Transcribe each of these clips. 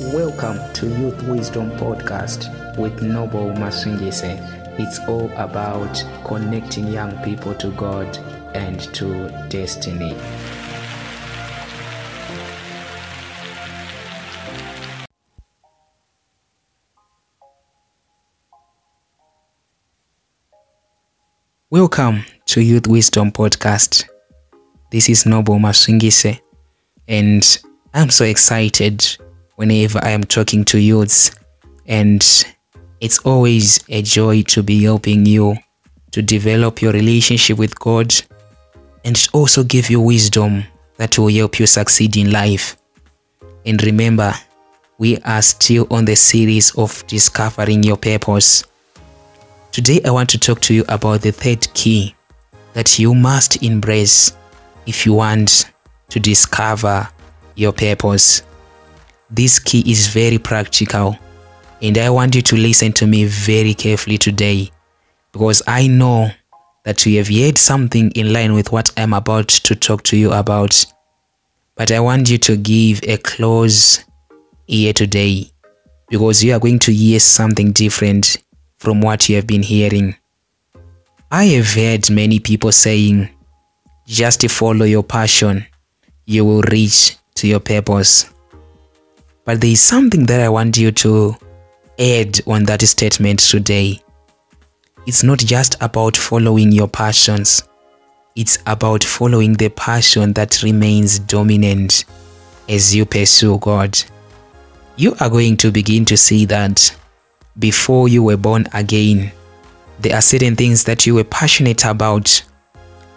Welcome to Youth Wisdom Podcast with Noble Masingise. It's all about connecting young people to God and to destiny. Welcome to Youth Wisdom Podcast. This is Noble Masungise, and I'm so excited whenever I am talking to youths, and it's always a joy to be helping you to develop your relationship with God and also give you wisdom that will help you succeed in life. And remember, we are still on the series of discovering your purpose. Today, I want to talk to you about the third key that you must embrace if you want to discover your purpose. This key is very practical, and I want you to listen to me very carefully today because I know that you have heard something in line with what I'm about to talk to you about. But I want you to give a close ear today because you are going to hear something different from what you have been hearing. I have heard many people saying, just follow your passion, you will reach to your purpose. But there is something that I want you to add on that statement today. It's not just about following your passions, it's about following the passion that remains dominant as you pursue God. You are going to begin to see that before you were born again, there are certain things that you were passionate about,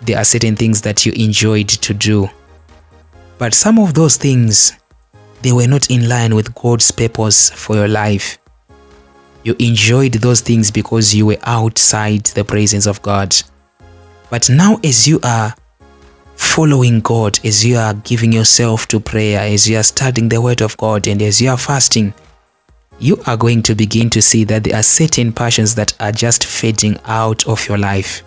there are certain things that you enjoyed to do. But some of those things, they were not in line with God's purpose for your life. You enjoyed those things because you were outside the presence of God. But now, as you are following God, as you are giving yourself to prayer, as you are studying the Word of God, and as you are fasting, you are going to begin to see that there are certain passions that are just fading out of your life.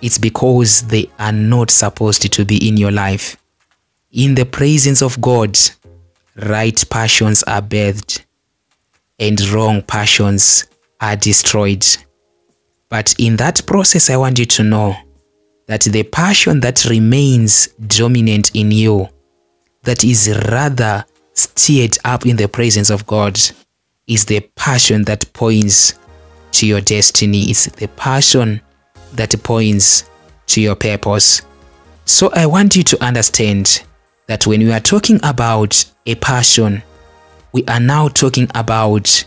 It's because they are not supposed to be in your life. In the presence of God, right passions are birthed and wrong passions are destroyed. But in that process, I want you to know that the passion that remains dominant in you, that is rather stirred up in the presence of God, is the passion that points to your destiny. It's the passion that points to your purpose. So I want you to understand that when we are talking about a passion, we are now talking about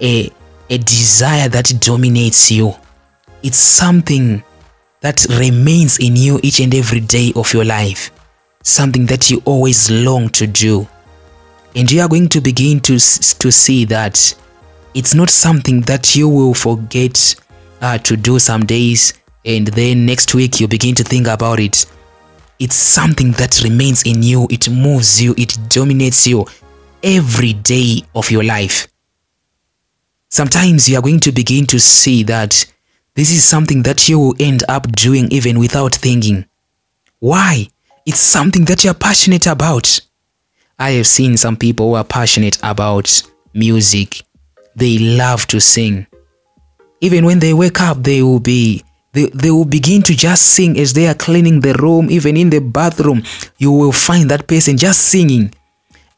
a, a desire that dominates you. It's something that remains in you each and every day of your life, something that you always long to do. And you are going to begin to, to see that it's not something that you will forget uh, to do some days and then next week you begin to think about it. It's something that remains in you, it moves you, it dominates you every day of your life. Sometimes you are going to begin to see that this is something that you will end up doing even without thinking. Why? It's something that you're passionate about. I have seen some people who are passionate about music. They love to sing. Even when they wake up, they will be they, they will begin to just sing as they are cleaning the room, even in the bathroom. You will find that person just singing.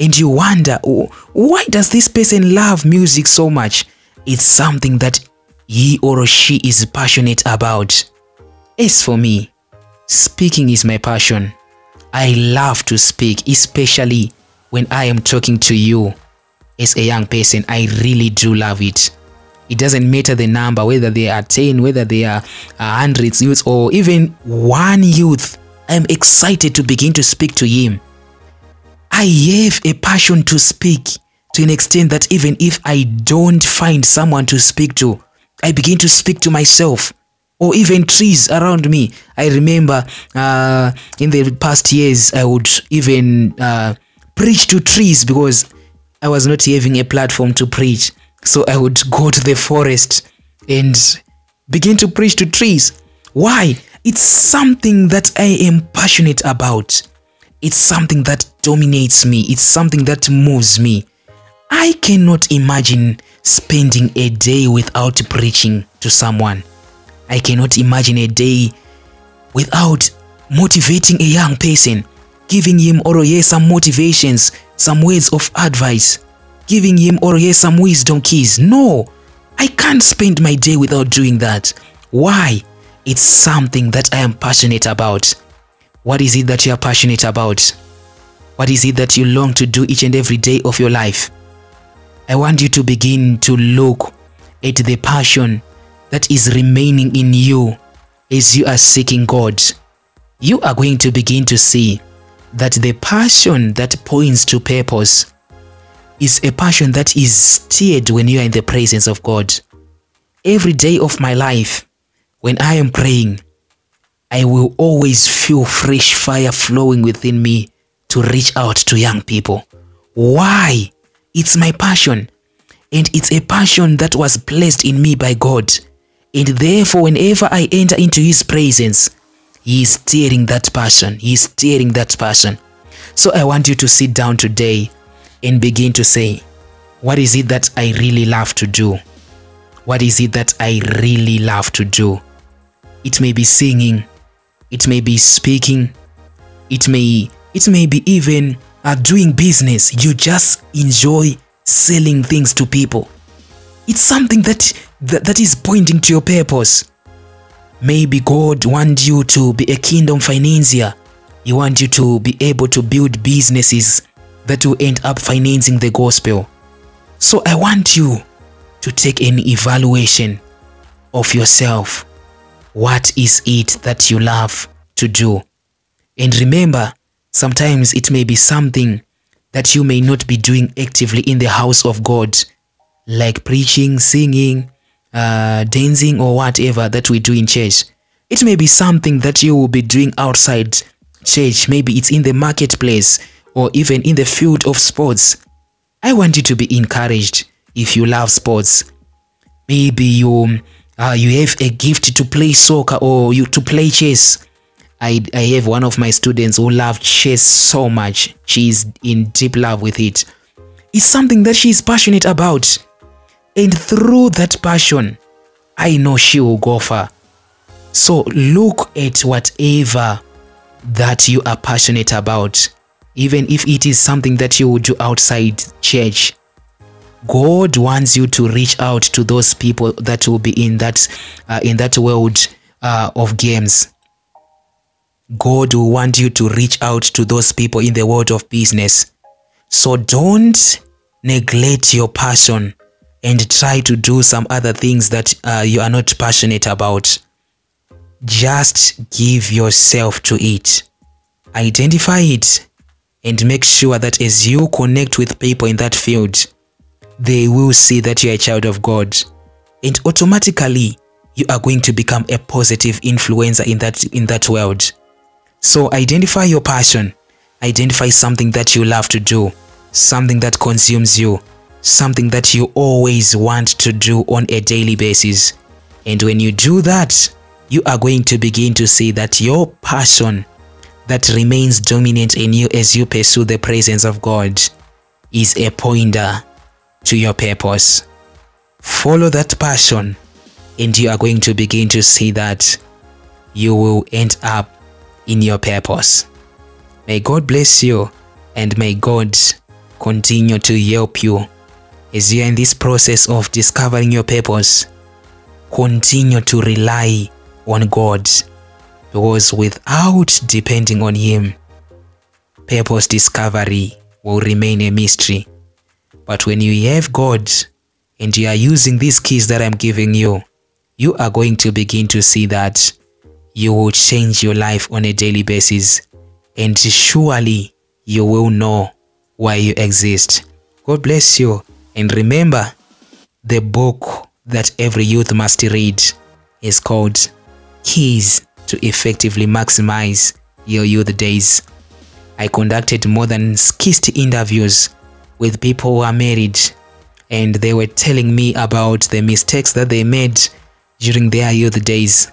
And you wonder, oh, why does this person love music so much? It's something that he or she is passionate about. As for me, speaking is my passion. I love to speak, especially when I am talking to you as a young person. I really do love it. It doesn't matter the number, whether they are 10, whether they are uh, hundreds youths, or even one youth. I'm excited to begin to speak to him. I have a passion to speak to an extent that even if I don't find someone to speak to, I begin to speak to myself or even trees around me. I remember uh, in the past years, I would even uh, preach to trees because I was not having a platform to preach. So I would go to the forest and begin to preach to trees. Why? It's something that I am passionate about. It's something that dominates me. It's something that moves me. I cannot imagine spending a day without preaching to someone. I cannot imagine a day without motivating a young person, giving him or her some motivations, some words of advice, giving him oh, or her some wisdom keys. No, I can't spend my day without doing that. Why? It's something that I am passionate about. What is it that you are passionate about? What is it that you long to do each and every day of your life? I want you to begin to look at the passion that is remaining in you as you are seeking God. You are going to begin to see that the passion that points to purpose is a passion that is stirred when you are in the presence of God. Every day of my life, when I am praying, I will always feel fresh fire flowing within me to reach out to young people. Why? It's my passion. And it's a passion that was placed in me by God. And therefore, whenever I enter into His presence, He is stirring that passion. He is stirring that passion. So I want you to sit down today and begin to say, What is it that I really love to do? What is it that I really love to do? It may be singing, it may be speaking, it may it may be even are doing business, you just enjoy selling things to people. It's something that, that, that is pointing to your purpose. Maybe God wants you to be a kingdom financier. He wants you to be able to build businesses that will end up financing the gospel. So I want you to take an evaluation of yourself. What is it that you love to do? And remember, Sometimes it may be something that you may not be doing actively in the house of God, like preaching, singing, uh, dancing, or whatever that we do in church. It may be something that you will be doing outside church. Maybe it's in the marketplace or even in the field of sports. I want you to be encouraged if you love sports. Maybe you uh, you have a gift to play soccer or you to play chess I, I have one of my students who loves chess so much. She's in deep love with it. It's something that she's passionate about. And through that passion, I know she will go far. So look at whatever that you are passionate about, even if it is something that you do outside church. God wants you to reach out to those people that will be in that uh, in that world uh, of games. God will want you to reach out to those people in the world of business. So don't neglect your passion and try to do some other things that uh, you are not passionate about. Just give yourself to it. Identify it and make sure that as you connect with people in that field, they will see that you are a child of God. And automatically, you are going to become a positive influencer in that, in that world. So identify your passion. Identify something that you love to do, something that consumes you, something that you always want to do on a daily basis. And when you do that, you are going to begin to see that your passion that remains dominant in you as you pursue the presence of God is a pointer to your purpose. Follow that passion and you are going to begin to see that you will end up in your purpose. May God bless you and may God continue to help you as you are in this process of discovering your purpose. Continue to rely on God because without depending on Him, purpose discovery will remain a mystery. But when you have God and you are using these keys that I'm giving you, you are going to begin to see that you will change your life on a daily basis and surely you will know why you exist. God bless you and remember the book that every youth must read is called Keys to Effectively Maximize Your Youth Days. I conducted more than 60 interviews with people who are married and they were telling me about the mistakes that they made during their youth days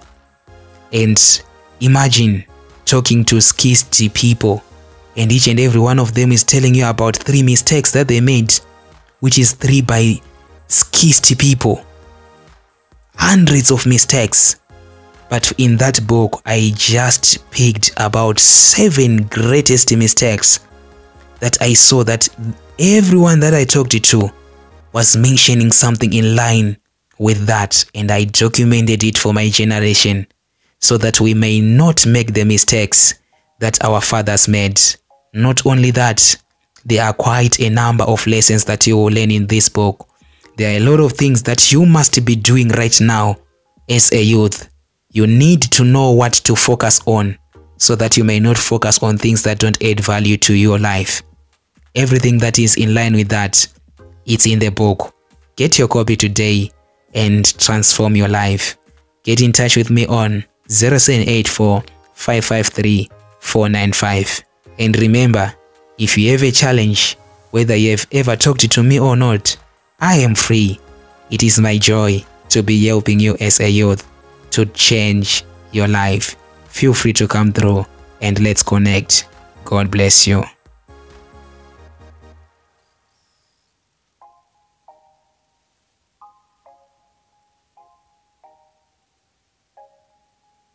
and imagine talking to skisty people and each and every one of them is telling you about three mistakes that they made which is three by skisty people. Hundreds of mistakes. But in that book, I just picked about seven greatest mistakes that I saw that everyone that I talked to was mentioning something in line with that and I documented it for my generation so that we may not make the mistakes that our fathers made. Not only that, there are quite a number of lessons that you will learn in this book. There are a lot of things that you must be doing right now as a youth. You need to know what to focus on so that you may not focus on things that don't add value to your life. Everything that is in line with that, it's in the book. Get your copy today and transform your life. Get in touch with me on 0784 553 495. And remember, if you have a challenge, whether you have ever talked to me or not, I am free. It is my joy to be helping you as a youth to change your life. Feel free to come through and let's connect. God bless you.